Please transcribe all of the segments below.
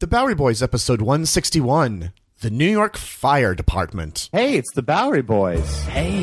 The Bowery Boys, episode 161 The New York Fire Department. Hey, it's the Bowery Boys. Hey.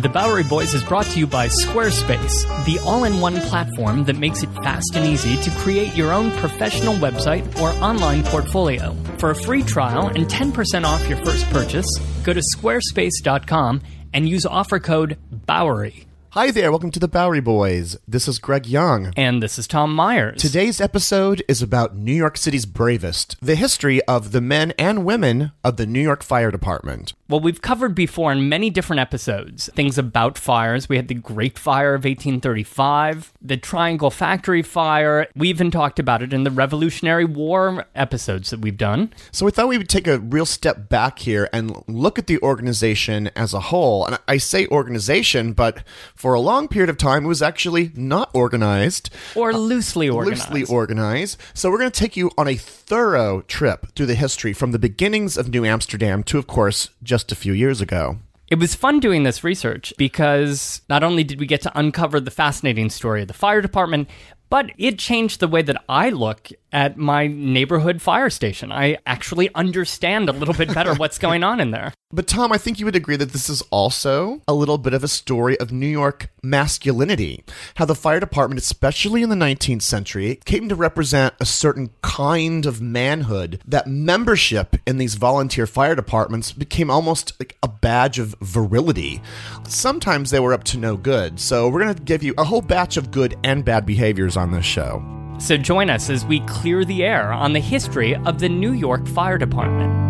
The Bowery Boys is brought to you by Squarespace, the all in one platform that makes it fast and easy to create your own professional website or online portfolio. For a free trial and 10% off your first purchase, go to squarespace.com and use offer code BOWERY. Hi there, welcome to the Bowery Boys. This is Greg Young. And this is Tom Myers. Today's episode is about New York City's bravest, the history of the men and women of the New York Fire Department. Well, we've covered before in many different episodes things about fires. We had the Great Fire of 1835, the Triangle Factory Fire. We even talked about it in the Revolutionary War episodes that we've done. So we thought we would take a real step back here and look at the organization as a whole. And I say organization, but for a long period of time, it was actually not organized. Or loosely uh, organized. Loosely organized. So we're going to take you on a thorough trip through the history from the beginnings of New Amsterdam to, of course, just a few years ago. It was fun doing this research because not only did we get to uncover the fascinating story of the fire department, but it changed the way that I look at my neighborhood fire station. I actually understand a little bit better what's going on in there. But Tom, I think you would agree that this is also a little bit of a story of New York masculinity. How the fire department, especially in the 19th century, came to represent a certain kind of manhood. That membership in these volunteer fire departments became almost like a badge of virility. Sometimes they were up to no good. So we're going to give you a whole batch of good and bad behaviors on this show. So join us as we clear the air on the history of the New York Fire Department.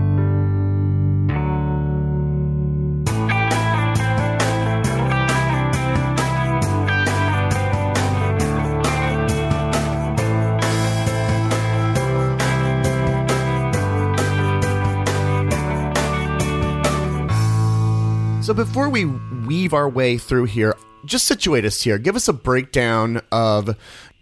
So before we weave our way through here, just situate us here. Give us a breakdown of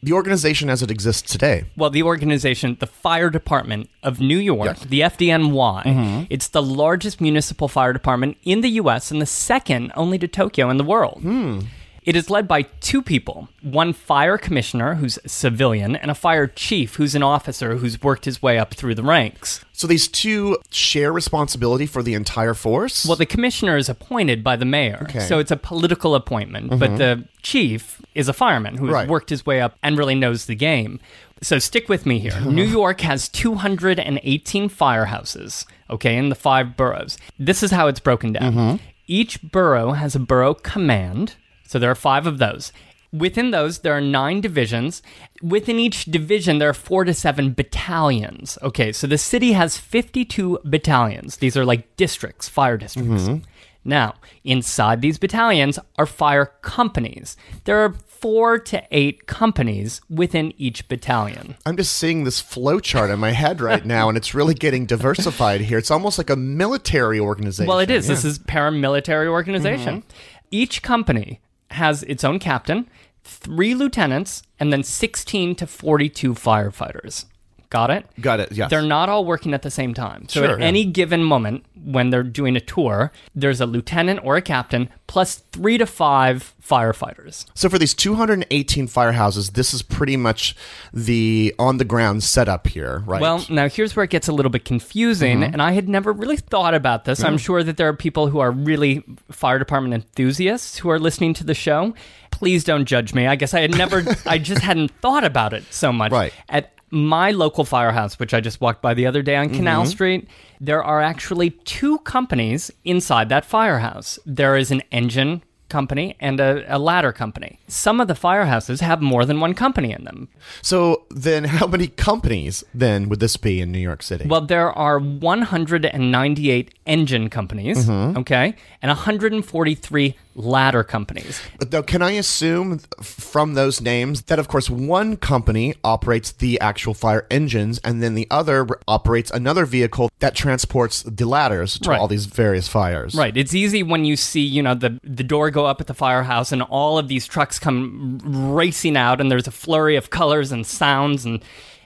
the organization as it exists today. Well, the organization, the Fire Department of New York, Yes. the FDNY, mm-hmm. it's the largest municipal fire department in the U.S. and the second only to Tokyo in the world. Hmm. It is led by two people one fire commissioner, who's a civilian, and a fire chief, who's an officer who's worked his way up through the ranks. So these two share responsibility for the entire force. Well, the commissioner is appointed by the mayor, Okay. Mm-hmm. so it's a political appointment. But the chief is a fireman who has Right. worked his way up and really knows the game. So stick with me here. New York has 218 firehouses, okay, in the five boroughs. This is how it's broken down. Mm-hmm. Each borough has a borough command, so there are five of those. Within those, there are nine divisions. Within each division, there are four to seven battalions. Okay, so the city has 52 battalions. These are like districts, fire districts. Mm-hmm. Now, inside these battalions are fire companies. There are four to eight companies within each battalion. I'm just seeing this flow chart in my head right now, and it's really getting diversified here. It's almost like a military organization. Well, it is. This is paramilitary organization. Mm-hmm. Each company has its own captain, three lieutenants, and then 16 to 42 firefighters. Got it? Got it. Yes. They're not all working at the same time. So Sure, at yeah. any given moment, when they're doing a tour, there's a lieutenant or a captain plus three to five firefighters. So for these 218 firehouses, this is pretty much the on the ground setup here, right? Well, now here's where it gets a little bit confusing, Mm-hmm. and I had never really thought about this. I'm sure that there are people who are really fire department enthusiasts who are listening to the show. Please don't judge me. I guess I had never, I just hadn't thought about it so much. Right. At my local firehouse, which I just walked by the other day on Canal Mm-hmm. Street, there are actually two companies inside that firehouse. There is an engine company and a, a ladder company. Some of the firehouses have more than one company in them. so then how many companies then would this be in New York City? Well, there are 198 engine companies, Mm-hmm. okay, and 143 ladder companies. But Though, can I assume from those names that, of course, one company operates the actual fire engines, and then the other operates another vehicle that transports the ladders to Right. all these various fires? Right. It's easy when you see, you know, the the door go up at the firehouse and all of these trucks come racing out and there's a flurry of colors and sounds and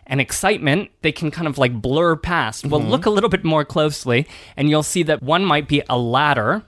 and excitement, they can kind of like blur past. Well, mm-hmm. look a little bit more closely and you'll see that one might be a ladder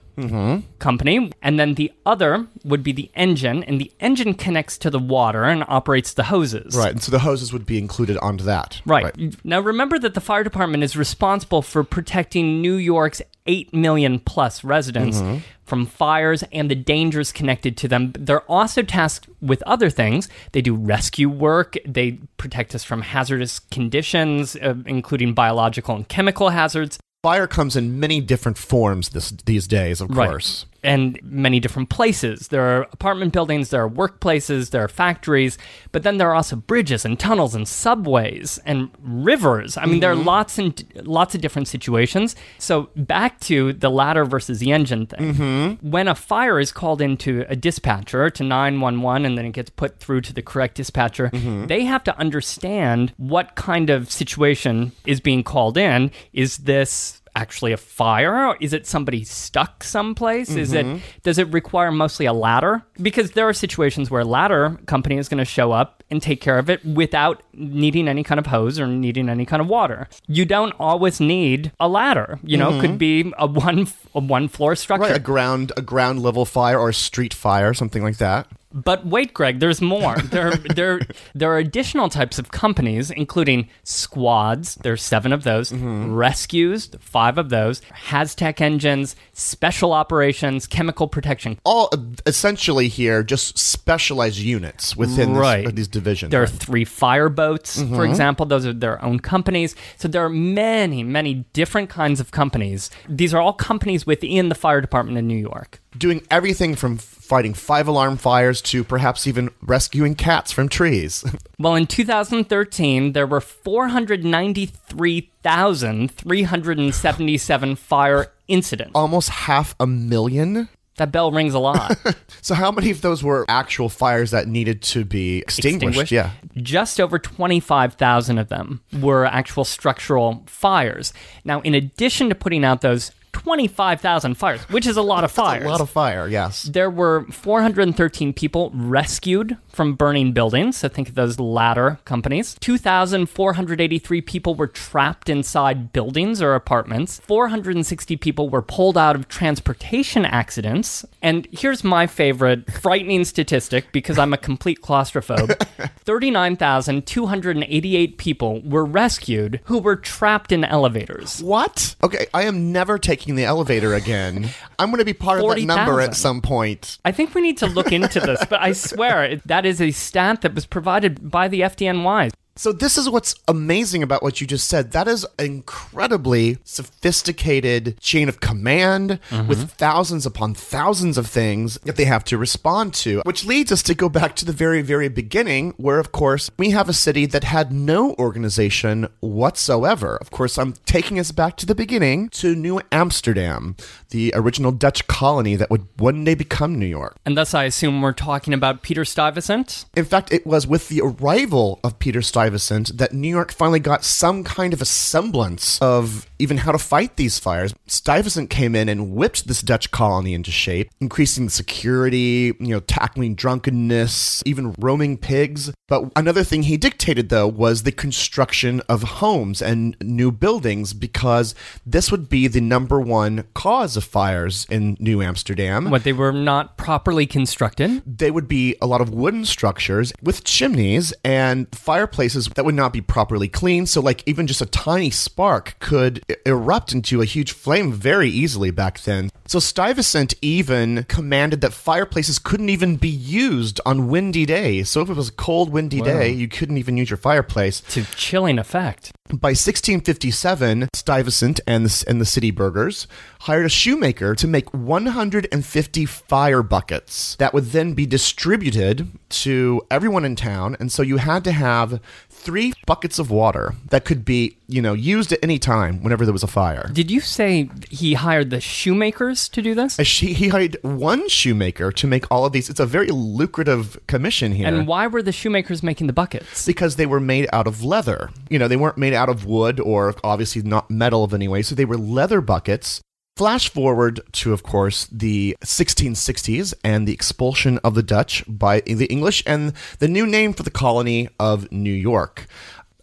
company. And then the other would be the engine, and the engine connects to the water and operates the hoses. Right, and so the hoses would be included onto that. Right. Now, remember that the fire department is responsible for protecting New York's 8 million plus residents from fires and the dangers connected to them. They're also tasked with other things. They do rescue work, they protect us from hazardous conditions, uh, including biological and chemical hazards. Fire comes in many different forms this these days, of course. And many different places. There are apartment buildings, there are workplaces, there are factories, but then there are also bridges and tunnels and subways and rivers. I mean, there are mm-hmm. lots and lots of different situations. So back to the ladder versus the engine thing. Mm-hmm. When a fire is called into a dispatcher to 911 and then it gets put through to the correct dispatcher, mm-hmm. they have to understand what kind of situation is being called in. Is this actually a fire? Is it somebody stuck someplace? Is it mm-hmm. does it require mostly a ladder? Because there are situations where a ladder company is going to show up and take care of it without needing any kind of hose or needing any kind of water. You don't always need a ladder. You know, it could mm-hmm. be a one a one floor structure. Right, a ground a ground level fire or a street fire, something like that. But wait, Greg, there's more. There, there, there are additional types of companies, including squads. There's seven of those. Rescues, five of those. Haztech engines, special operations, chemical protection. All essentially here just specialized units within Right. uh, these divisions. There are three fire boats, for example. Those are their own companies. So there are many, many different kinds of companies. These are all companies within the fire department in New York. Doing everything from fighting five alarm fires to perhaps even rescuing cats from trees. Well, in 2013, there were 493,377 fire incidents. Almost half a million. That bell rings a lot. So how many of those were actual fires that needed to be extinguished? Yeah. Just over 25,000 of them were actual structural fires. Now, in addition to putting out those 25,000 fires, which is a lot of fires. A lot of fire, yes. There were 413 people rescued from burning buildings. So think of those ladder companies. 2,483 people were trapped inside buildings or apartments. 460 people were pulled out of transportation accidents. And here's my favorite frightening statistic because I'm a complete claustrophobe 39,288 people were rescued who were trapped in elevators. What? Okay, I am never taking the elevator again. I'm going to be part of that number 40,000. at some point. I think we need to look into this, but I swear it, that is a stat that was provided by the FDNY. So this is what's amazing about what you just said. That is an incredibly sophisticated chain of command with mm-hmm. thousands upon thousands of things that they have to respond to, which leads us to go back to the very, very beginning, where of course we have a city that had no organization whatsoever. Of course, I'm taking us back to the beginning to New Amsterdam, the original Dutch colony that would one day become New York. And thus, I assume we're talking about Peter Stuyvesant. In fact, it was with the arrival of Peter Stuyvesant that New York finally got some kind of a semblance of even how to fight these fires. Stuyvesant came in and whipped this Dutch colony into shape, increasing security, you know, tackling drunkenness, even roaming pigs. But another thing he dictated, though, was the construction of homes and new buildings because this would be the number one cause of fires in New Amsterdam What they were not properly constructed. they would be a lot of wooden structures with chimneys and fireplaces that would not be properly cleaned. So, like, even just a tiny spark could erupt into a huge flame very easily back then. So, Stuyvesant even commanded that fireplaces couldn't even be used on windy days. So, if it was a cold, windy day, you couldn't even use your fireplace. To chilling effect. By 1657, Stuyvesant and the, and the city burghers hired a shoemaker to make 150 fire buckets that would then be distributed to everyone in town. And so you had to have three buckets of water that could be, you know, used at any time whenever there was a fire. Did you say he hired the shoemakers to do this? A she- He hired one shoemaker to make all of these. It's a very lucrative commission here. And why were the shoemakers making the buckets? because they were made out of leather. You know, they weren't made out of wood or obviously not metal of any way, so they were leather buckets. Flash forward to, of course, the 1660s and the expulsion of the Dutch by the English and the new name for the colony of New York.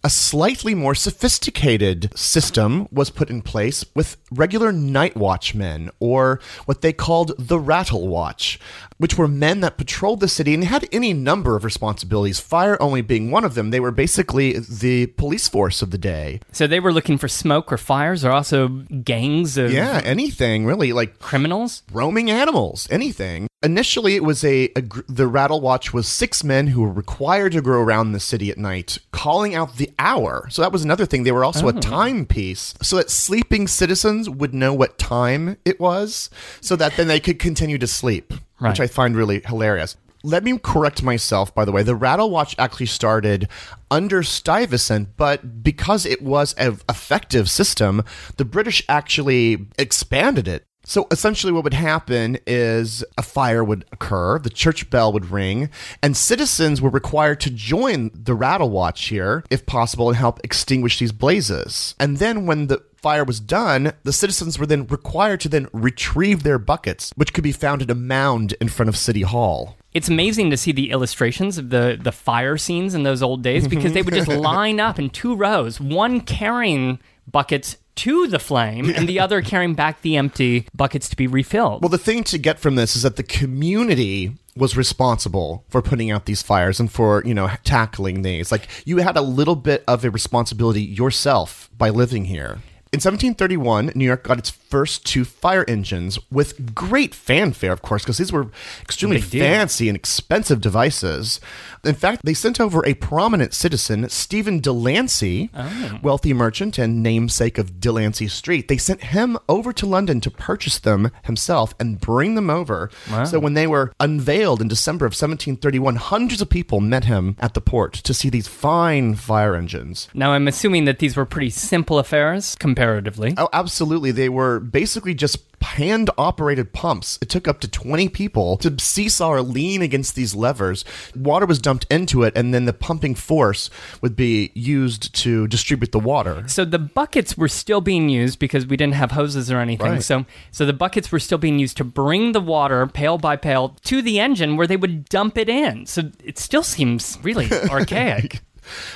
A slightly more sophisticated system was put in place with regular night watchmen, or what they called the Rattle Watch, which were men that patrolled the city and had any number of responsibilities, fire only being one of them. They were basically the police force of the day. So they were looking for smoke or fires, or also gangs of Yeah, anything really, like criminals. roaming animals, anything. Initially, it was a, a gr- the Rattle Watch was six men who were required to go around the city at night, calling out the hour. So that was another thing. They were also a oh. timepiece, so that sleeping citizens would know what time it was, so that then they could continue to sleep, Right. which I find really hilarious. Let me correct myself, by the way. The Rattle Watch actually started under Stuyvesant, but because it was an effective system, the British actually expanded it. So essentially, what would happen is a fire would occur, the church bell would ring, and citizens were required to join the Rattle Watch here, if possible, and help extinguish these blazes. And then when the fire was done, the citizens were then required to then retrieve their buckets, which could be found in a mound in front of City Hall. It's amazing to see the illustrations of the the fire scenes in those old days because they would just line up in two rows, one carrying buckets to the flame and the other carrying back the empty buckets to be refilled. Well, the thing to get from this is that the community was responsible for putting out these fires and for, you know, tackling these. Like, you had a little bit of a responsibility yourself by living here. In 1731, New York got its first two fire engines with great fanfare, of course, because these were extremely fancy and expensive devices. In fact, they sent over a prominent citizen, Stephen Delancey, oh. wealthy merchant and namesake of Delancey Street. They sent him over to London to purchase them himself and bring them over. So when they were unveiled in December of 1731, hundreds of people met him at the port to see these fine fire engines. now I'm assuming that these were pretty simple affairs comparatively. Oh, absolutely. They were basically just hand operated pumps. It took up to 20 people to seesaw or lean against these levers. Water was dumped into it, and then the pumping force would be used to distribute the water. So the buckets were still being used because we didn't have hoses or anything. Right. So so the buckets were still being used to bring the water pail by pail to the engine where they would dump it in. So it still seems really archaic.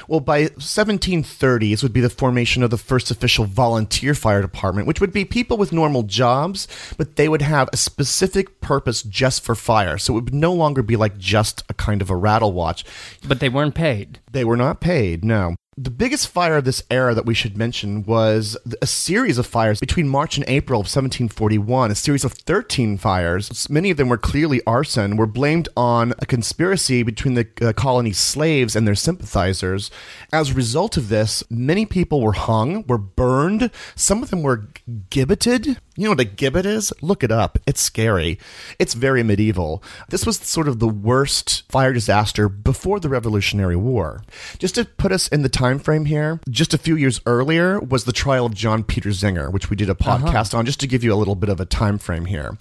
Well, by 1730s would be the formation of the first official volunteer fire department, which would be people with normal jobs, but they would have a specific purpose just for fire. So it would no longer be like just a kind of a rattle watch. But they weren't paid. They were not paid, no. The biggest fire of this era that we should mention was a series of fires between March and April of 1741. A series of 13 fires, many of them were clearly arson, were blamed on a conspiracy between the uh, colony's slaves and their sympathizers. As a result of this, many people were hung, were burned, some of them were gibbeted. You know what a gibbet is? Look it up. It's scary. It's very medieval. This was sort of the worst fire disaster before the Revolutionary War. Just to put us in the time frame here, just a few years earlier was the trial of John Peter Zenger, which we did a podcast on, just to give you a little bit of a time frame here.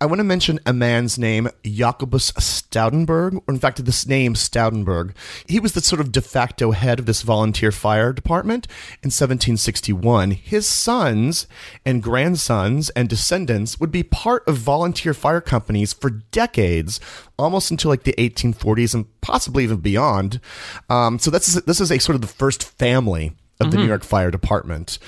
I want to mention a man's name, Jacobus Stoutenburgh, or in fact, this name Stoutenburgh. He was the sort of de facto head of this volunteer fire department in 1761. His sons and grandsons and descendants would be part of volunteer fire companies for decades, almost until like the 1840s and possibly even beyond. Um, so this is this is a sort of the first family of the New mm-hmm. York Fire Department.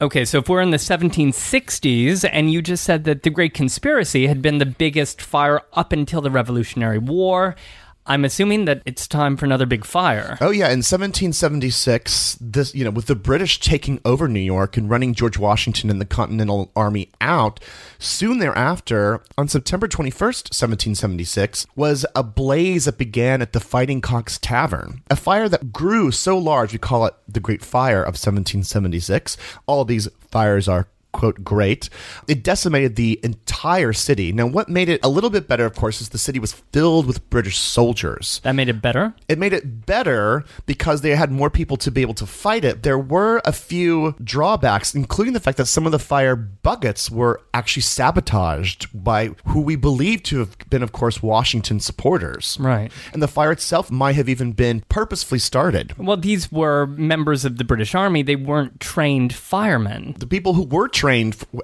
Okay, so if we're in the 1760s and you just said that the Great Conspiracy had been the biggest fire up until the Revolutionary War, I'm assuming that it's time for another big fire. Oh yeah, in 1776, this you know, with the British taking over New York and running George Washington and the Continental Army out, soon thereafter, on September 21st, 1776, was a blaze that began at the Fighting Cocks Tavern. A fire that grew so large, we call it the Great Fire of 1776. All of these fires are quote great. It decimated the entire city. Now, what made it a little bit better, of course, is the city was filled with British soldiers. That made it better. It made it better because they had more people to be able to fight it. There were a few drawbacks, including the fact that some of the fire buckets were actually sabotaged by who we believe to have been, of course, Washington supporters. Right. And the fire itself might have even been purposefully started. Well, these were members of the British Army. They weren't trained firemen. the people who were trained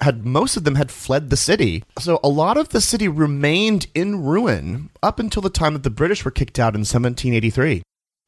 had most of them had fled the city. So a lot of the city remained in ruin up until the time that the british were kicked out in 1783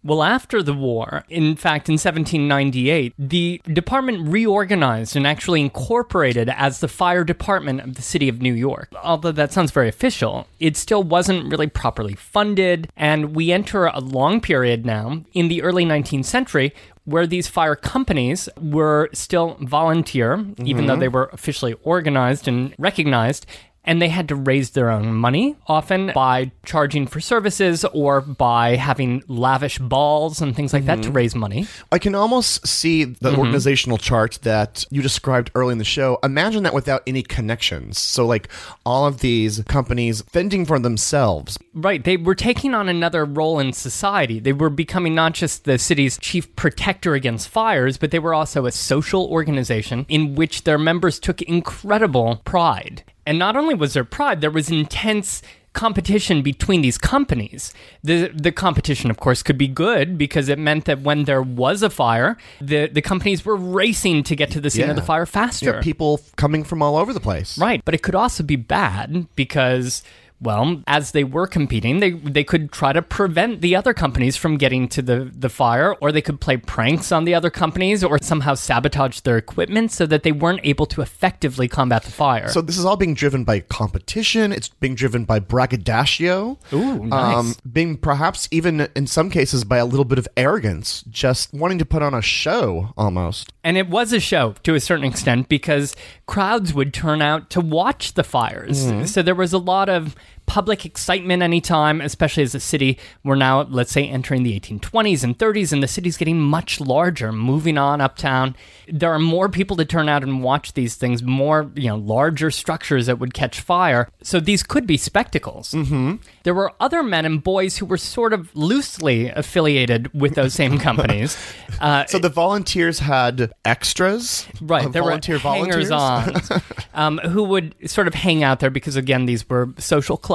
Well, after the war, in fact, in 1798, the department reorganized and actually incorporated as the fire department of the city of New York. Although that sounds very official, it still wasn't really properly funded, and we enter a long period now in the early 19th century where these fire companies were still volunteer, even though mm-hmm. they were officially organized and recognized. And they had to raise their own money, often by charging for services or by having lavish balls and things like that to mm-hmm. raise money. I can almost see the mm-hmm. organizational chart that you described early in the show. Imagine that without any connections. So, like all of these companies fending for themselves. Right. They were taking on another role in society. They were becoming not just the city's chief protector against fires, but they were also a social organization in which their members took incredible pride. And not only was there pride, there was intense competition between these companies. The the competition of course could be good because it meant that when there was a fire, the the companies were racing to get to the scene of the fire faster. Have people coming from all over the place. Right, but it could also be bad because well, as they were competing, they they could try to prevent the other companies from getting to the the fire or they could play pranks on the other companies or somehow sabotage their equipment so that they weren't able to effectively combat the fire. So this is all being driven by competition. It's being driven by braggadocio. Ooh, um, nice. being perhaps even in some cases by a little bit of arrogance, just wanting to put on a show almost. And it was a show to a certain extent because crowds would turn out to watch the fires. Mm-hmm. So there was a lot of public excitement anytime, especially as a city, we're now, let's say, entering the 1820s and 30s, and the city's getting much larger, moving on uptown. There are more people to turn out and watch these things, more, you know, larger structures that would catch fire. So these could be spectacles. Mm-hmm. There were other men and boys who were sort of loosely affiliated with those same companies. Uh, So the volunteers had extras, Right, Uh, there volunteer were hangers volunteers. on um, who would sort of hang out there because, again, these were social clubs.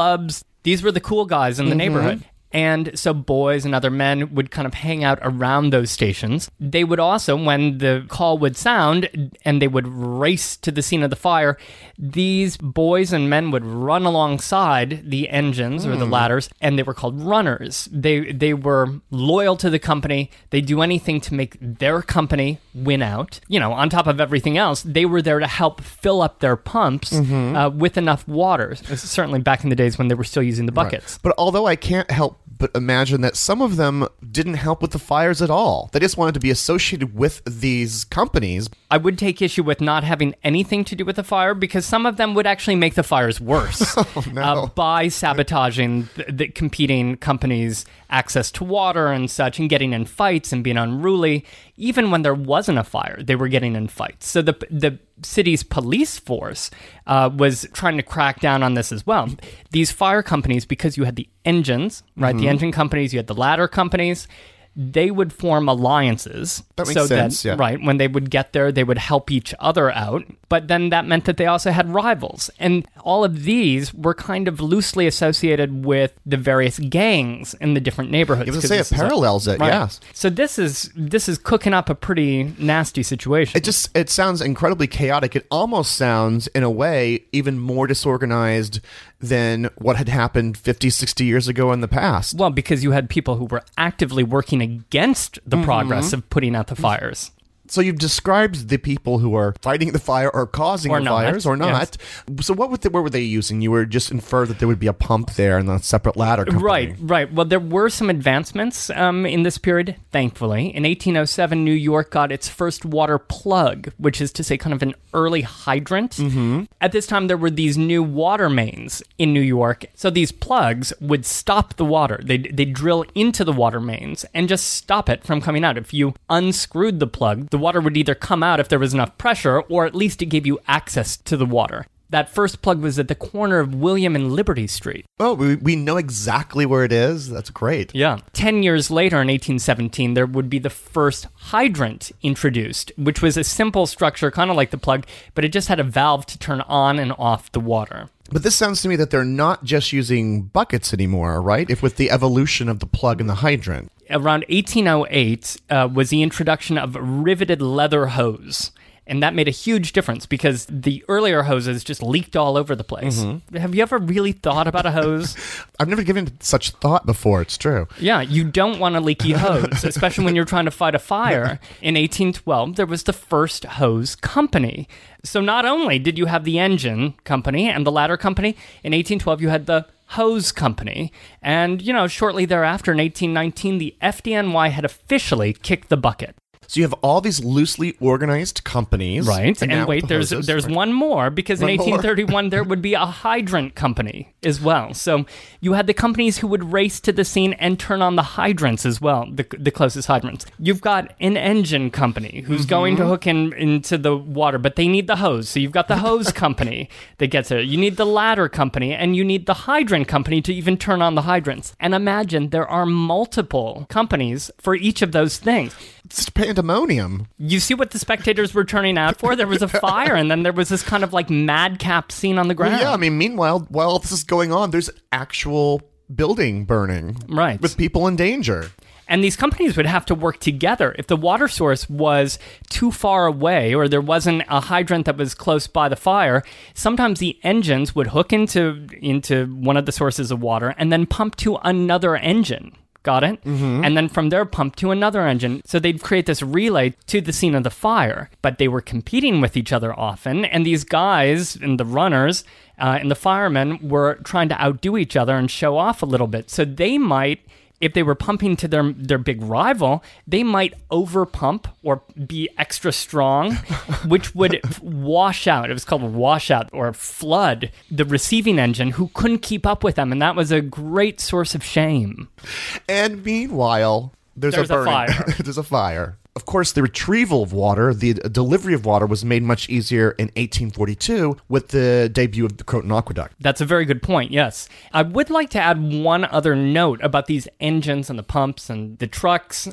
These were the cool guys in the mm-hmm. neighborhood. And so boys and other men would kind of hang out around those stations. They would also, when the call would sound and they would race to the scene of the fire, these boys and men would run alongside the engines or the ladders, and they were called runners. They they were loyal to the company. They do anything to make their company win out. You know, on top of everything else, they were there to help fill up their pumps uh, with enough water. Certainly back in the days when they were still using the buckets. But although I can't help but imagine that some of them didn't help with the fires at all. They just wanted to be associated with these companies. I would take issue with not having anything to do with the fire because some of them would actually make the fires worse uh, by sabotaging the, the competing companies' access to water and such, and getting in fights and being unruly. Even when there wasn't a fire, they were getting in fights. So the the city's police force uh, was trying to crack down on this as well. These fire companies, because you had the engines, right? The engine companies, you had the ladder companies. They would form alliances. That makes so sense, that, yeah. Right. When they would get there, they would help each other out. But then that meant that they also had rivals. And all of these were kind of loosely associated with the various gangs in the different neighborhoods. I was 'cause gonna say it is a- parallels it. Right. Yes. So this is this is cooking up a pretty nasty situation. It just it sounds incredibly chaotic. It almost sounds in a way even more disorganized than what had happened 50, 60 years ago in the past. well, because you had people who were actively working against the Mm-hmm. progress of putting out the fires. So you've described the people who are fighting the fire or causing Or the not, fires or not. So what they, were they using? You were just inferred that there would be a pump there and a separate ladder company. Right, right. Well, there were some advancements um, in this period, thankfully. In 1807, New York got its first water plug, which is to say, kind of an early hydrant. Mm-hmm. At this time, there were these new water mains in New York. So these plugs would stop the water. They'd, they'd drill into the water mains and just stop it from coming out. If you unscrewed the plug, the water would either come out if there was enough pressure, or at least it gave you access to the water. That first plug was at the corner of William and Liberty Street. Oh, we, we know exactly where it is. That's great. Yeah. 10 years later, in 1817, there would be the first hydrant introduced, which was a simple structure, kind of like the plug, but it just had a valve to turn on and off the water. But this sounds to me that they're not just using buckets anymore, right? If with the evolution of the plug and the hydrant. Around 1808 uh, was the introduction of riveted leather hose. And that made a huge difference because the earlier hoses just leaked all over the place. Have you ever really thought about a hose? I've never given such thought before. It's true. Yeah, you don't want a leaky hose, especially when you're trying to fight a fire. In 1812, there was the first hose company. So not only did you have the engine company and the ladder company, in 1812 you had the hose company. And, you know, shortly thereafter, in 1819, the FDNY had officially kicked the bucket. So you have all these loosely organized companies, Right. And, now wait, there's there's one more because in One more. 1831 there would be a hydrant company as well. So you had the companies who would race to the scene and turn on the hydrants as well, the, the closest hydrants. You've got an engine company who's going Mm-hmm. to hook in into the water, but they need the hose. So you've got the hose company that gets it. You need the ladder company and you need the hydrant company to even turn on the hydrants. And imagine there are multiple companies for each of those things It's pandemonium. you see what the spectators were turning out for? There was a fire, and then there was this kind of like madcap scene on the ground. Yeah, I mean, meanwhile, while this is going on, there's actual building burning, Right. with people in danger. and these companies would have to work together. If the water source was too far away or there wasn't a hydrant that was close by the fire, sometimes the engines would hook into into one of the sources of water and then pump to another engine. Got it? Mm-hmm. And then from there, pump to another engine. So they'd create this relay to the scene of the fire. But they were competing with each other often. And these guys and the runners uh, and the firemen were trying to outdo each other and show off a little bit. So they might if they were pumping to their their big rival, they might overpump or be extra strong, which would wash out. It was called a washout or flood the receiving engine who couldn't keep up with them, and that was a great source of shame. And meanwhile, there's, There's a a fire. there's a fire. Of course, the retrieval of water, the delivery of water, was made much easier in 1842 with the debut of the Croton Aqueduct. That's a very good point, yes. I would like to add one other note about these engines and the pumps and the trucks.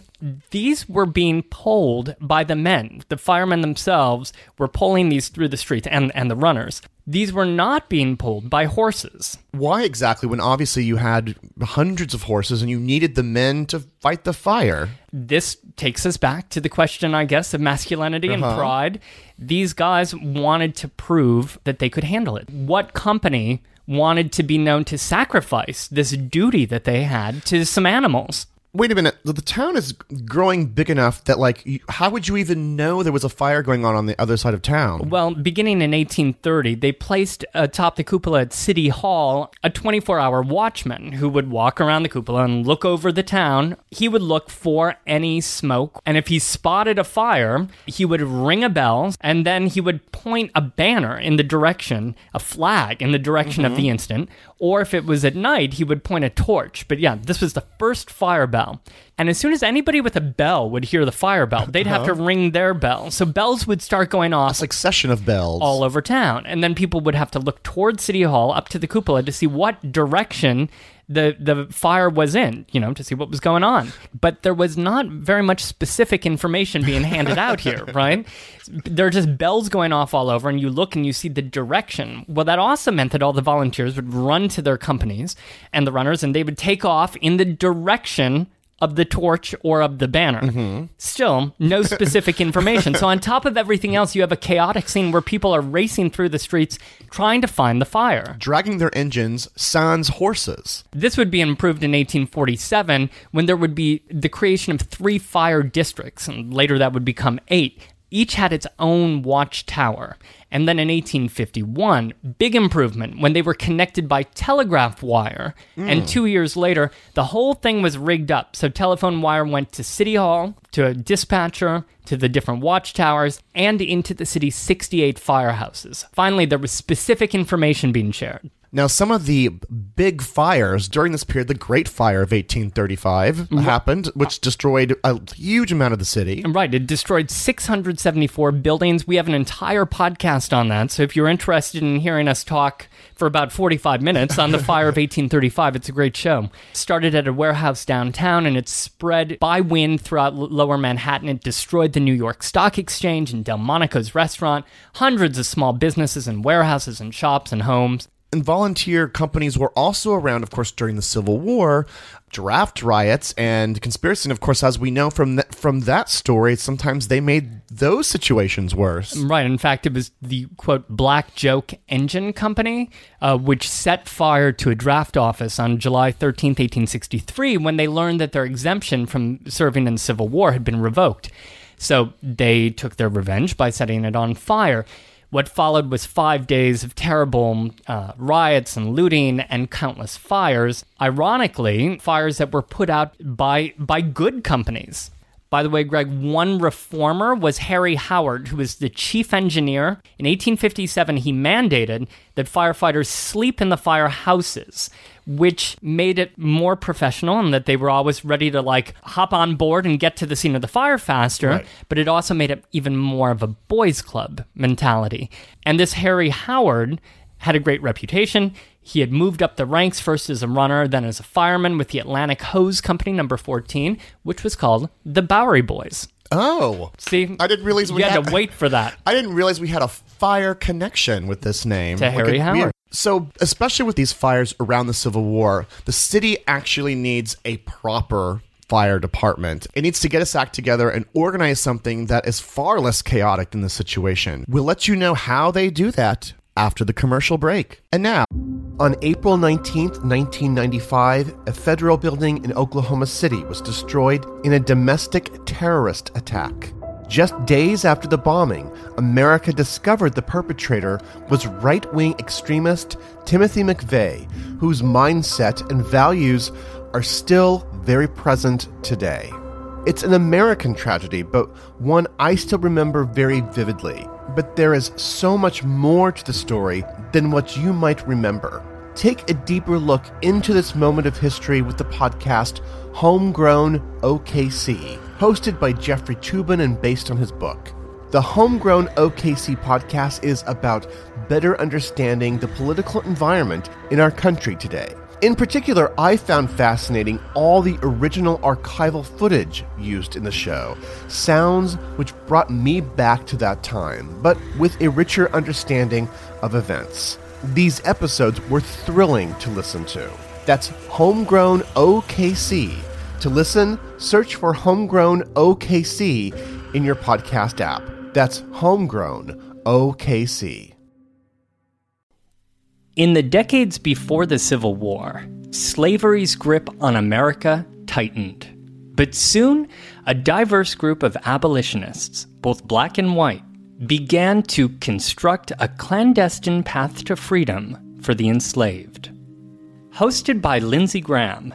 These were being pulled by the men. The firemen themselves were pulling these through the streets and, and the runners. These were not being pulled by horses. Why exactly, when obviously you had hundreds of horses and you needed the men to fight the fire? This takes us back to the question, I guess, of masculinity and Uh-huh. pride. These guys wanted to prove that they could handle it. What company wanted to be known to sacrifice this duty that they had to some animals? Wait a minute. The town is growing big enough that, like, how would you even know there was a fire going on on the other side of town? Well, beginning in 1830, they placed atop the cupola at City Hall a 24 hour watchman who would walk around the cupola and look over the town. He would look for any smoke, and if he spotted a fire, he would ring a bell, and then he would point a banner in the direction, a flag in the direction of mm-hmm. the incident. Or if it was at night, he would point a torch. But yeah, this was the first fire bell. And as soon as anybody with a bell would hear the fire bell, they'd have uh-huh. to ring their bell. So bells would start going off Succession of bells. all over town. And then people would have to look toward City Hall up to the cupola to see what direction the the fire was in, you know, to see what was going on. But there was not very much specific information being handed out here, right? There are just bells going off all over, and you look and you see the direction. Well, that also meant that all the volunteers would run to their companies and the runners, and they would take off in the direction of the torch or of the banner. Mm-hmm. Still, no specific information. So, on top of everything else, you have a chaotic scene where people are racing through the streets trying to find the fire. dragging their engines sans horses. This would be improved in 1847 when there would be the creation of three fire districts, and later that would become eight. Each had its own watchtower. And then in 1851, big improvement when they were connected by telegraph wire. And mm. two years later, the whole thing was rigged up. So telephone wire went to City Hall, to a dispatcher, to the different watchtowers, and into the city's 68 firehouses. Finally, there was specific information being shared. Now, some of the big fires during this period, the Great Fire of 1835 mm-hmm. happened, which destroyed a huge amount of the city. Right. It destroyed 674 buildings. We have an entire podcast on that. So if you're interested in hearing us talk for about 45 minutes on the fire of 1835, it's a great show. Started at a warehouse downtown and it spread by wind throughout l- lower Manhattan. It destroyed the New York Stock Exchange and Delmonico's restaurant, hundreds of small businesses and warehouses and shops and homes. And volunteer companies were also around, of course, during the Civil War, draft riots and conspiracy. And of course, as we know from th- from that story, sometimes they made those situations worse. Right. In fact, it was the quote Black Joke Engine Company, uh, which set fire to a draft office on July 13th, 1863, when they learned that their exemption from serving in the Civil War had been revoked. So they took their revenge by setting it on fire. What followed was five days of terrible uh, riots and looting and countless fires. Ironically, fires that were put out by by good companies. By the way, Greg, one reformer was Harry Howard, who was the chief engineer. In 1857, he mandated that firefighters sleep in the firehouses, which made it more professional and that they were always ready to like hop on board and get to the scene of the fire faster. Right. But it also made it even more of a boys' club mentality. And this Harry Howard had a great reputation. He had moved up the ranks first as a runner, then as a fireman with the Atlantic Hose Company number 14, which was called the Bowery Boys. Oh, See, I didn't realize we had had to wait for that. I didn't realize we had a fire connection with this name. To Harry a Howard. So, especially with these fires around the Civil War, the city actually needs a proper fire department. It needs to get its act together and organize something that is far less chaotic than the situation. We'll let you know how they do that after the commercial break. And now, on April 19th, 1995, a federal building in Oklahoma City was destroyed in a domestic terrorist attack. Just days after the bombing, America discovered the perpetrator was right wing extremist Timothy McVeigh, whose mindset and values are still very present today. It's an American tragedy, but one I still remember very vividly. But there is so much more to the story than what you might remember. Take a deeper look into this moment of history with the podcast Homegrown OKC, hosted by Jeffrey Toobin and based on his book. The Homegrown OKC podcast is about better understanding the political environment in our country today. In particular, I found fascinating all the original archival footage used in the show, sounds which brought me back to that time, but with a richer understanding of events. These episodes were thrilling to listen to. That's Homegrown OKC. To listen, search for Homegrown OKC in your podcast app. That's Homegrown OKC. In the decades before the Civil War, slavery's grip on America tightened. But soon, a diverse group of abolitionists, both black and white, began to construct a clandestine path to freedom for the enslaved. Hosted by Lindsay Graham,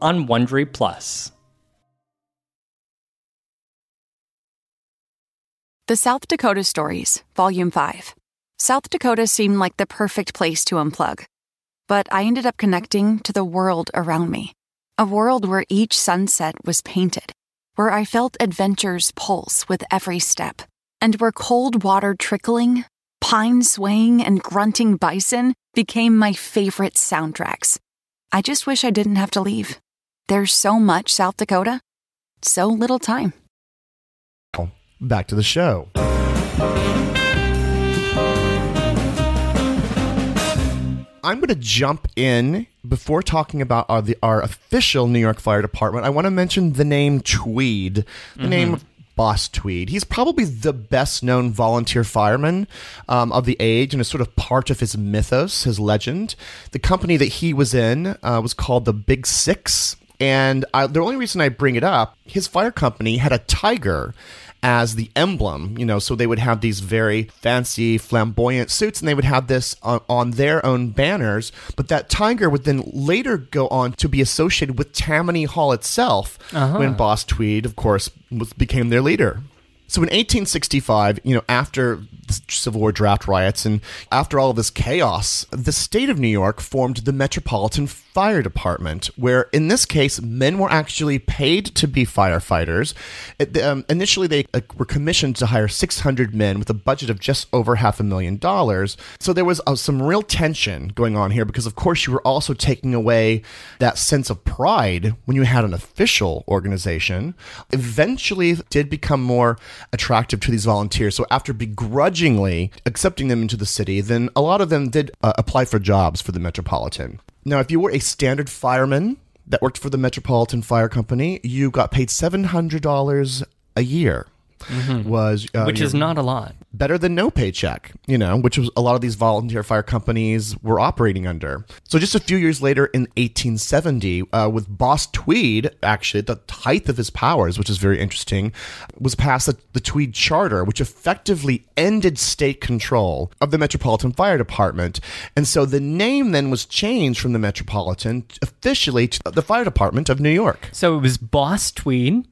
on Wondery Plus. The South Dakota Stories, Volume 5. South Dakota seemed like the perfect place to unplug. But I ended up connecting to the world around me. A world where each sunset was painted, where I felt adventure's pulse with every step, and where cold water trickling, pine swaying, and grunting bison became my favorite soundtracks. I just wish I didn't have to leave. There's so much South Dakota, so little time. Back to the show. I'm going to jump in before talking about our, the, our official New York Fire Department. I want to mention the name Tweed. The name of Boss Tweed. He's probably the best known volunteer fireman um, of the age and is sort of part of his mythos, his legend. The company that he was in uh, was called the Big Six. And I, the only reason I bring it up, his fire company had a tiger as the emblem, you know, so they would have these very fancy, flamboyant suits and they would have this on, on their own banners. But that tiger would then later go on to be associated with Tammany Hall itself uh-huh. when Boss Tweed, of course, was, became their leader. So in 1865, you know, after the Civil War draft riots and after all of this chaos, the state of New York formed the Metropolitan Fire Department, where in this case, men were actually paid to be firefighters. It, um, initially, they uh, were commissioned to hire 600 men with a budget of just over half a million dollars. So there was uh, some real tension going on here because, of course, you were also taking away that sense of pride when you had an official organization. Eventually, did become more attractive to these volunteers. So after begrudgingly accepting them into the city, then a lot of them did uh, apply for jobs for the Metropolitan. Now, if you were a standard fireman that worked for the Metropolitan Fire Company, you got paid $700 a year. Was uh, Which is not a lot. better than no paycheck, you know, which was a lot of these volunteer fire companies were operating under. So just a few years later in 1870, uh, with Boss Tweed, actually at the height of his powers, which is very interesting, was passed the, the Tweed Charter, which effectively ended state control of the Metropolitan Fire Department. And so the name then was changed from the Metropolitan officially to the Fire Department of New York. So it was Boss Tweed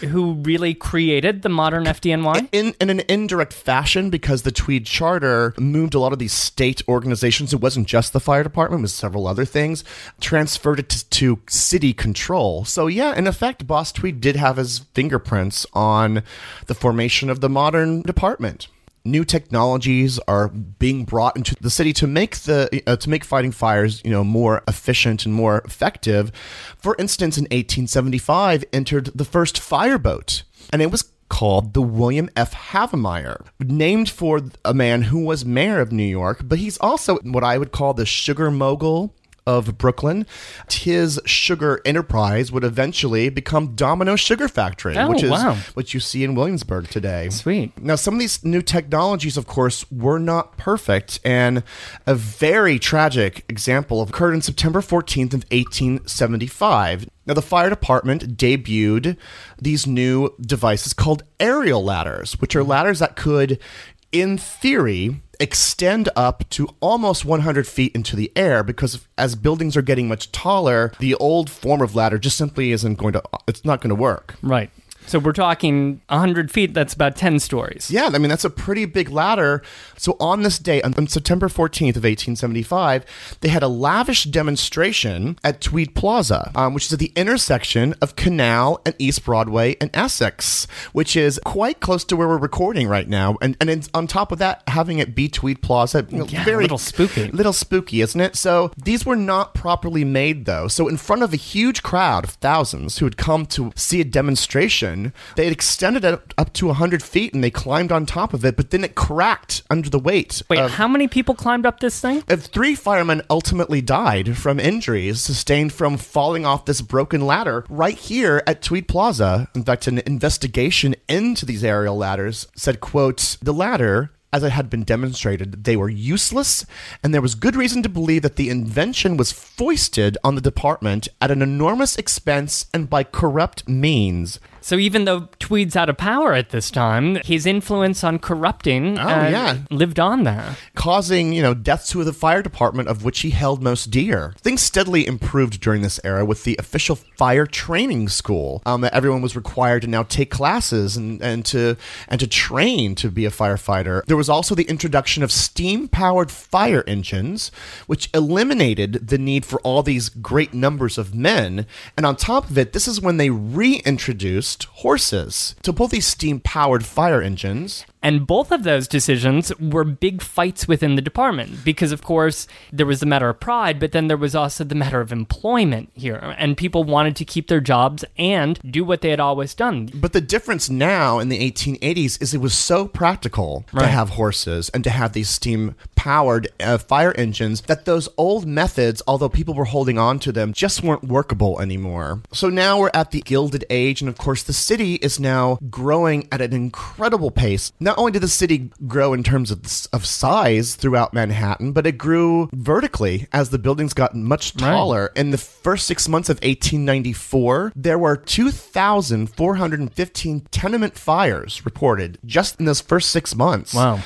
who really created the modern FDNY? in, in an indirect fashion because the Tweed Charter moved a lot of these state organizations. It wasn't just the fire department; it was several other things. Transferred it to, to city control. So yeah, in effect, Boss Tweed did have his fingerprints on the formation of the modern department. New technologies are being brought into the city to make the uh, to make fighting fires, you know, more efficient and more effective. For instance, in 1875, entered the first fireboat, and it was called the William F. Havemeyer, named for a man who was mayor of New York, but he's also what I would call the sugar mogul of Brooklyn. His sugar enterprise would eventually become Domino Sugar Factory, Oh, which is wow. what you see in Williamsburg today. Sweet. Now, some of these new technologies, of course, were not perfect, and a very tragic example occurred on September 14th of 1875. Now, the fire department debuted these new devices called aerial ladders, which are ladders that could, in theory, extend up to almost 100 feet into the air because as buildings are getting much taller, the old form of ladder just simply isn't going to, it's not going to work. Right. So we're talking 100 feet, that's about 10 stories. Yeah, I mean, that's a pretty big ladder. So on this day, on, September 14th of 1875, they had a lavish demonstration at Tweed Plaza, um, which is at the intersection of Canal and East Broadway and Essex, which is quite close to where we're recording right now. And and it's, on top of that, having it be Tweed Plaza, you know, Yeah, a very little spooky. little spooky, isn't it? So these were not properly made, though. So in front of a huge crowd of thousands who had come to see a demonstration, they had extended it up to 100 feet and they climbed on top of it, but then it cracked under the weight. Wait, of- how many people climbed up this thing? three firemen ultimately died from injuries sustained from falling off this broken ladder right here at Tweed Plaza. In fact, an investigation into these aerial ladders said, quote, the ladder as it had been demonstrated, they were useless, and there was good reason to believe that the invention was foisted on the department at an enormous expense and by corrupt means. So even though Tweed's out of power at this time, his influence on corrupting Oh, uh, yeah. lived on there. causing, you know, deaths to the fire department of which he held most dear. Things steadily improved during this era with the official fire training school. Um, that everyone was required to now take classes and, and to and to train to be a firefighter. There was also the introduction of steam-powered fire engines, which eliminated the need for all these great numbers of men. And on top of it, this is when they reintroduced horses to pull these steam-powered fire engines. And both of those decisions were big fights within the department because, of course, there was the matter of pride, but then there was also the matter of employment here. And people wanted to keep their jobs and do what they had always done. But the difference now in the 1880s is it was so practical to have horses and to have these steam powered uh, fire engines that those old methods, although people were holding on to them, just weren't workable anymore. So now we're at the Gilded Age, and of course, the city is now growing at an incredible pace. Not only did the city grow in terms of, of size throughout Manhattan, but it grew vertically as the buildings got much Right. taller. In the first six months of 1894, there were 2,415 tenement fires reported just in those first six months. Wow.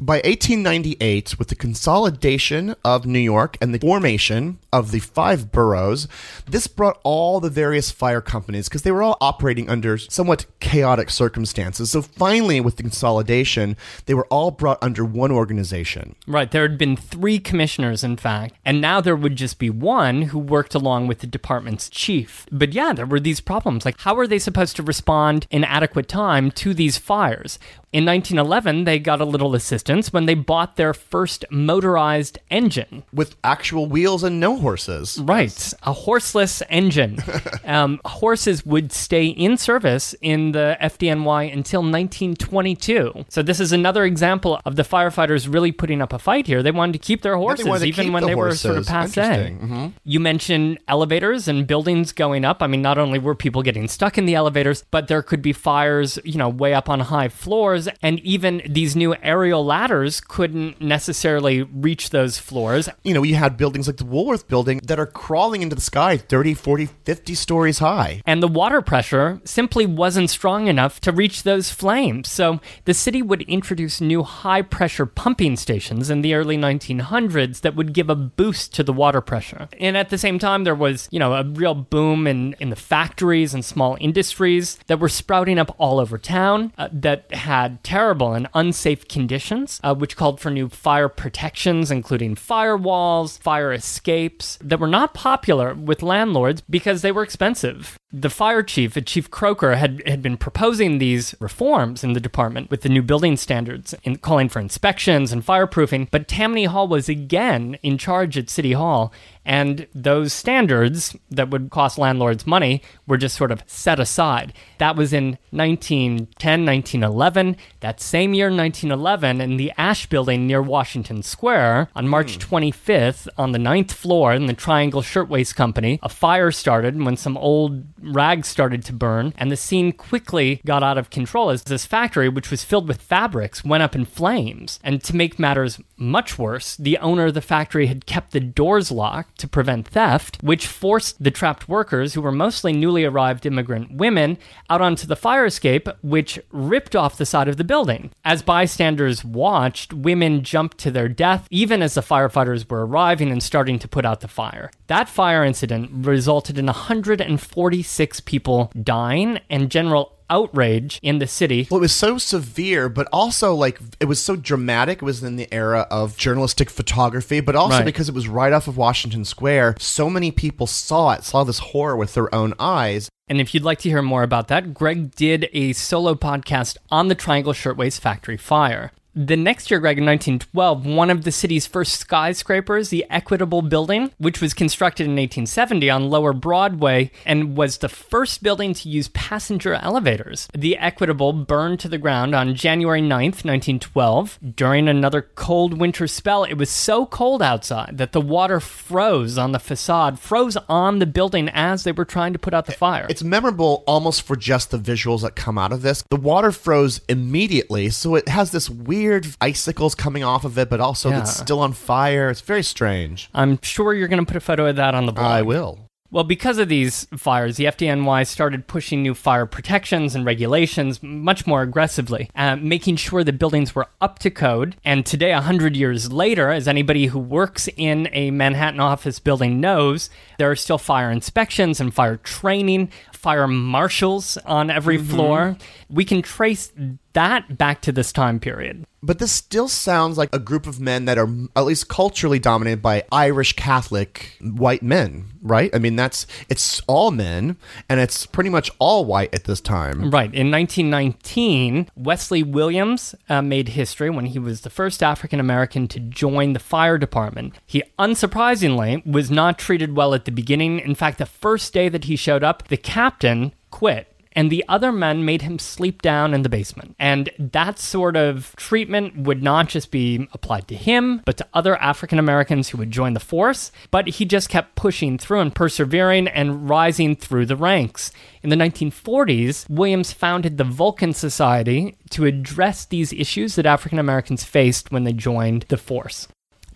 By 1898, with the consolidation of New York and the formation of the five boroughs, this brought all the various fire companies, because they were all operating under somewhat chaotic circumstances. So finally, with the consolidation, they were all brought under one organization. Right. There had been three commissioners, in fact, and now there would just be one who worked along with the department's chief. But yeah, there were these problems. Like, how are they supposed to respond in adequate time to these fires? In 1911, they got a little assistance when they bought their first motorized engine. With actual wheels and no horses. Right, a horseless engine. um, horses would stay in service in the FDNY until 1922. So this is another example of the firefighters really putting up a fight here. They wanted to keep their horses to even when the they were sort of horses. passe. Mhm. You mentioned elevators and buildings going up. I mean, not only were people getting stuck in the elevators, but there could be fires, you know, way up on high floors, and even these new aerial ladders couldn't necessarily reach those floors. You know, you had buildings like the Woolworth building that are crawling into the sky 30, 40, 50 stories high. and the water pressure simply wasn't strong enough to reach those flames. So the city would introduce new high pressure pumping stations in the early 1900s that would give a boost to the water pressure. And at the same time, there was, you know, a real boom in, in the factories and small industries that were sprouting up all over town uh, that had terrible and unsafe conditions, uh, which called for new fire protections, including firewalls, fire escapes, that were not popular with landlords because they were expensive. The fire chief, uh, Chief Croker, had, had been proposing these reforms in the department with the new building standards, in calling for inspections and fireproofing, but Tammany Hall was again in charge at City Hall, and those standards that would cost landlords money were just sort of set aside. That was in 1910, 1911. That same year, 1911, in the Asch Building near Washington Square, on March hmm. 25th, on the ninth floor in the Triangle Shirtwaist Company, a fire started when some old rags started to burn, and the scene quickly got out of control as this factory, which was filled with fabrics, went up in flames. And to make matters much worse, the owner of the factory had kept the doors locked to prevent theft, which forced the trapped workers, who were mostly newly arrived immigrant women, out onto the fire escape, which ripped off the side of the building. As bystanders watched, women jumped to their death even as the firefighters were arriving and starting to put out the fire. That fire incident resulted in 146 people dying and general outrage in the city. Well, it was so severe, but also like it was so dramatic. It was in the era of journalistic photography, but also Right. because it was right off of Washington Square, so many people saw it, saw this horror with their own eyes. And if you'd like to hear more about that, Greg did a solo podcast on the Triangle Shirtwaist Factory fire. The next year, Greg, in 1912, one of the city's first skyscrapers, the Equitable Building, which was constructed in 1870 on Lower Broadway and was the first building to use passenger elevators. The Equitable burned to the ground on January 9th, 1912. During another cold winter spell, it was so cold outside that the water froze on the facade, froze on the building as they were trying to put out the fire. It's memorable almost for just the visuals that come out of this. The water froze immediately, so it has this weird icicles coming off of it, but also Yeah. it's still on fire. It's very strange. I'm sure you're going to put a photo of that on the blog. I will. Well, because of these fires, the FDNY started pushing new fire protections and regulations much more aggressively, uh, making sure the buildings were up to code. And today, 100 years later, as anybody who works in a Manhattan office building knows, there are still fire inspections and fire training, fire marshals on every floor. We can trace that back to this time period. But this still sounds like a group of men that are at least culturally dominated by Irish Catholic white men, right? I mean, that's it's all men and it's pretty much all white at this time. Right. In 1919, Wesley Williams uh, made history when he was the first African American to join the fire department. He unsurprisingly was not treated well at the beginning. In fact, the first day that he showed up, the captain quit and the other men made him sleep down in the basement. And that sort of treatment would not just be applied to him, but to other African Americans who would join the force. But he just kept pushing through and persevering and rising through the ranks. In the 1940s, Williams founded the Vulcan Society to address these issues that African Americans faced when they joined the force.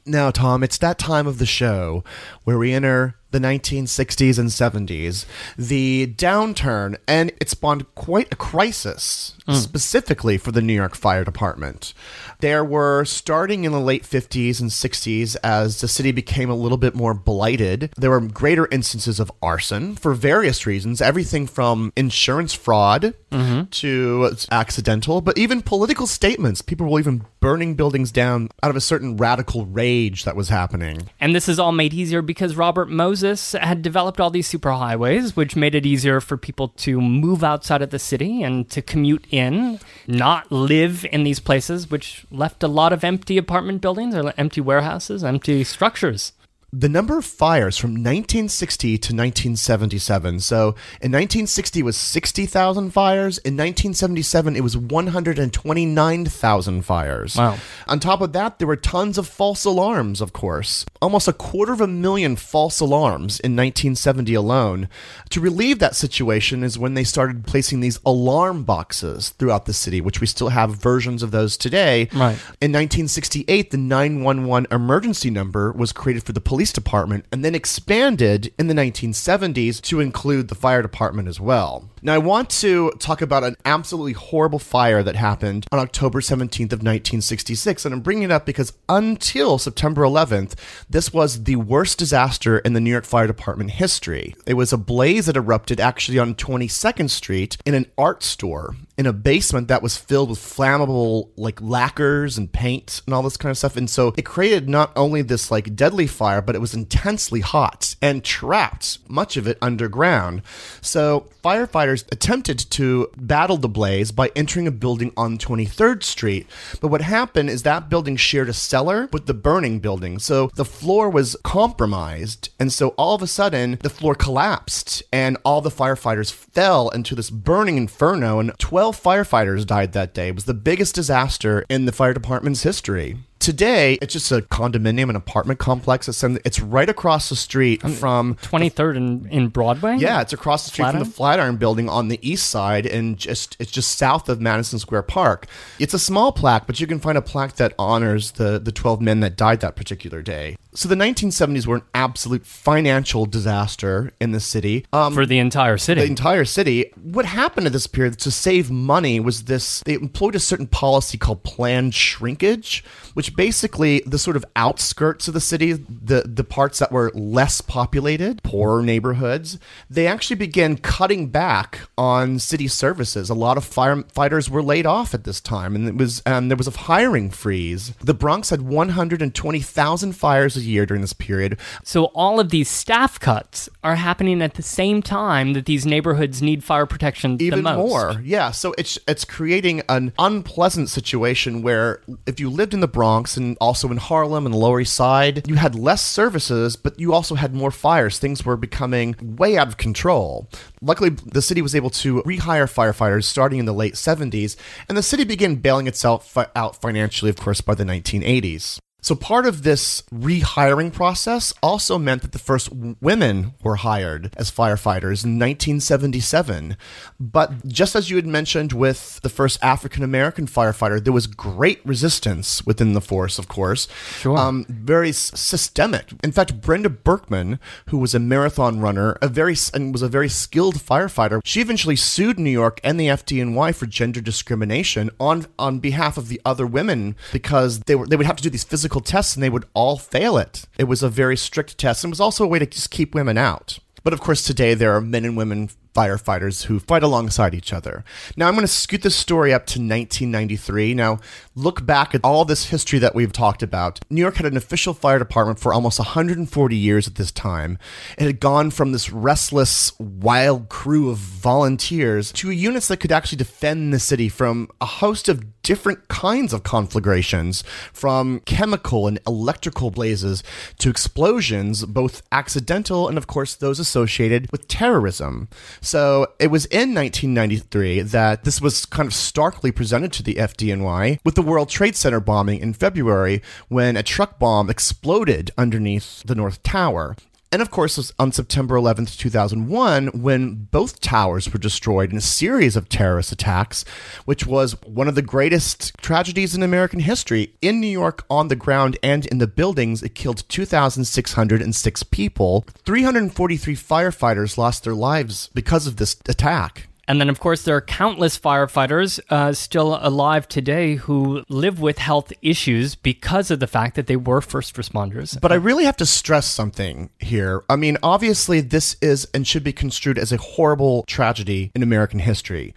Now, Tom, it's that time of the show where we enter the 1960s and 70s, the downturn, and it spawned quite a crisis mm. specifically for the New York Fire Department. There were, starting in the late 50s and 60s, as the city became a little bit more blighted, there were greater instances of arson for various reasons, everything from insurance fraud mm-hmm. to accidental, but even political statements. People were even burning buildings down out of a certain radical rage that was happening. And this is all made easier because Robert Moses had developed all these superhighways, which made it easier for people to move outside of the city and to commute in, not live in these places, which left a lot of empty apartment buildings or empty warehouses, empty structures the number of fires from 1960 to 1977. So in 1960 it was 60,000 fires. In 1977 it was 129,000 fires. Wow. On top of that, there were tons of false alarms, of course. Almost a quarter of a million false alarms in 1970 alone. To relieve that situation is when they started placing these alarm boxes throughout the city, which we still have versions of those today. Right. In 1968, the 911 emergency number was created for the police police department and then expanded in the 1970s to include the fire department as well. Now, I want to talk about an absolutely horrible fire that happened on October 17th of 1966, and I'm bringing it up because until September 11th, this was the worst disaster in the New York Fire Department history. It was a blaze that erupted actually on 22nd Street in an art store in a basement that was filled with flammable like lacquers and paint and all this kind of stuff. And so it created not only this like deadly fire, but it was intensely hot and trapped much of it underground. So firefighters attempted to battle the blaze by entering a building on 23rd Street. But what happened is that building shared a cellar with the burning building. So the floor was compromised. And so all of a sudden, the floor collapsed and all the firefighters fell into this burning inferno. And 12 firefighters died that day. It was the biggest disaster in the fire department's history today it's just a condominium and apartment complex. It's, it's right across the street from 23rd in, in Broadway. Yeah, it's across the street Flatiron? from the Flatiron Building on the east side, and just it's just south of Madison Square Park. It's a small plaque, but you can find a plaque that honors the the 12 men that died that particular day. So the 1970s were an absolute financial disaster in the city um, for the entire city. The entire city. What happened at this period to save money was this: they employed a certain policy called planned shrinkage, which basically the sort of outskirts of the city, the the parts that were less populated, poorer neighborhoods, they actually began cutting back on city services. A lot of firefighters were laid off at this time, and it was um, there was a hiring freeze. The Bronx had 120,000 fires a year during this period. So all of these staff cuts are happening at the same time that these neighborhoods need fire protection even more. Yeah, so it's it's creating an unpleasant situation where if you lived in the Bronx Bronx and also in Harlem and the Lower East Side, you had less services, but you also had more fires. Things were becoming way out of control. Luckily, the city was able to rehire firefighters starting in the late 70s, and the city began bailing itself out financially, of course, by the 1980s. So part of this rehiring process also meant that the first women were hired as firefighters in 1977. But just as you had mentioned with the first African American firefighter, there was great resistance within the force, of course. Sure. Um, very s- systemic. In fact, Brenda Berkman, who was a marathon runner, a very and was a very skilled firefighter, she eventually sued New York and the FDNY for gender discrimination on on behalf of the other women because they were they would have to do these physical physical tests and they would all fail it. It was a very strict test and was also a way to just keep women out. But of course, today there are men and women firefighters who fight alongside each other. Now, I'm going to scoot this story up to 1993. Now, look back at all this history that we've talked about. New York had an official fire department for almost 140 years at this time. It had gone from this restless, wild crew of volunteers to units that could actually defend the city from a host of different kinds of conflagrations, from chemical and electrical blazes to explosions, both accidental and, of course, those associated with terrorism. So it was in 1993 that this was kind of starkly presented to the FDNY with the World Trade Center bombing in February when a truck bomb exploded underneath the North Tower. And of course, on September 11th, 2001, when both towers were destroyed in a series of terrorist attacks, which was one of the greatest tragedies in American history. In New York, on the ground and in the buildings, it killed 2,606 people. 343 firefighters lost their lives because of this attack. And then, of course, there are countless firefighters uh, still alive today who live with health issues because of the fact that they were first responders. But I really have to stress something here. I mean, obviously, this is and should be construed as a horrible tragedy in American history.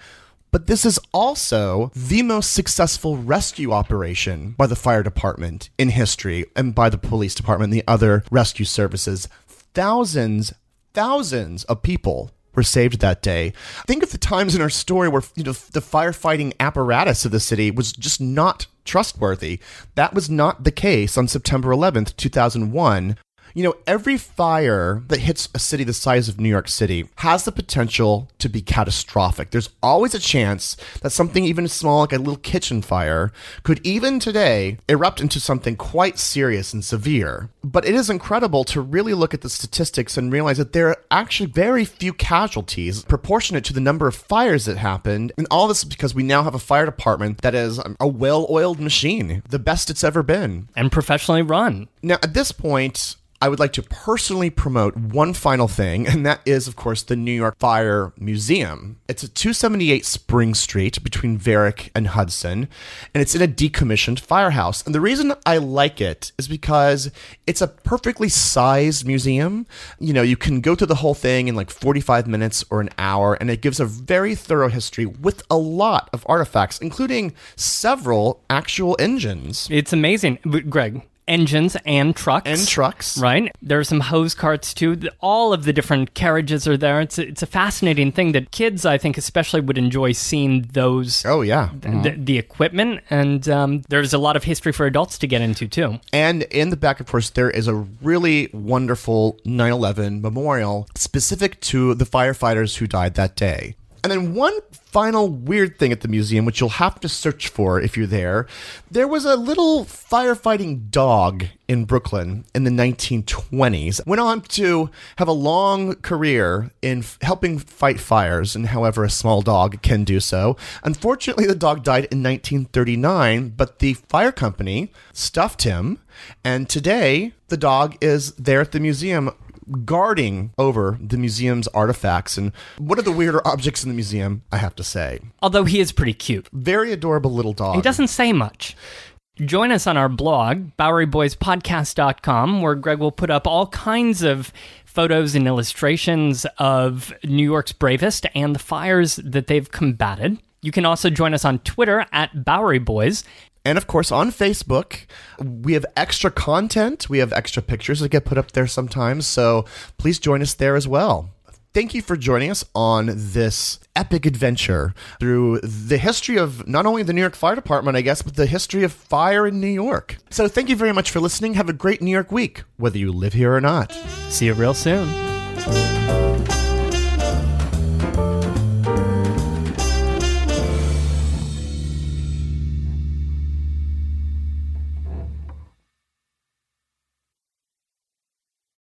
But this is also the most successful rescue operation by the fire department in history and by the police department and the other rescue services. Thousands, thousands of people were saved that day. Think of the times in our story where you know the firefighting apparatus of the city was just not trustworthy. That was not the case on September 11th, 2001. You know, every fire that hits a city the size of New York City has the potential to be catastrophic. There's always a chance that something even small, like a little kitchen fire, could even today erupt into something quite serious and severe. But it is incredible to really look at the statistics and realize that there are actually very few casualties proportionate to the number of fires that happened. And all this is because we now have a fire department that is a well oiled machine, the best it's ever been. And professionally run. Now, at this point, I would like to personally promote one final thing, and that is, of course, the New York Fire Museum. It's at 278 Spring Street between Varick and Hudson, and it's in a decommissioned firehouse. And the reason I like it is because it's a perfectly sized museum. You know, you can go through the whole thing in like 45 minutes or an hour, and it gives a very thorough history with a lot of artifacts, including several actual engines. It's amazing. Greg, engines and trucks. And trucks. Right? There are some hose carts too. All of the different carriages are there. It's a, it's a fascinating thing that kids, I think, especially would enjoy seeing those. Oh, yeah. The, the equipment, and um, there's a lot of history for adults to get into too. And in the back, of course, there is a really wonderful 9 11 memorial specific to the firefighters who died that day. And then one final weird thing at the museum, which you'll have to search for if you're there, there was a little firefighting dog in Brooklyn in the 1920s. Went on to have a long career in f- helping fight fires, and however a small dog can do so. Unfortunately, the dog died in 1939, but the fire company stuffed him, and today the dog is there at the museum guarding over the museum's artifacts and one of the weirder objects in the museum, I have to say. Although he is pretty cute. Very adorable little dog. He doesn't say much. Join us on our blog, BoweryBoysPodcast.com, where Greg will put up all kinds of photos and illustrations of New York's bravest and the fires that they've combated. You can also join us on Twitter at Bowery Boys. And of course, on Facebook, we have extra content. We have extra pictures that get put up there sometimes. So please join us there as well. Thank you for joining us on this epic adventure through the history of not only the New York Fire Department, I guess, but the history of fire in New York. So thank you very much for listening. Have a great New York week, whether you live here or not. See you real soon.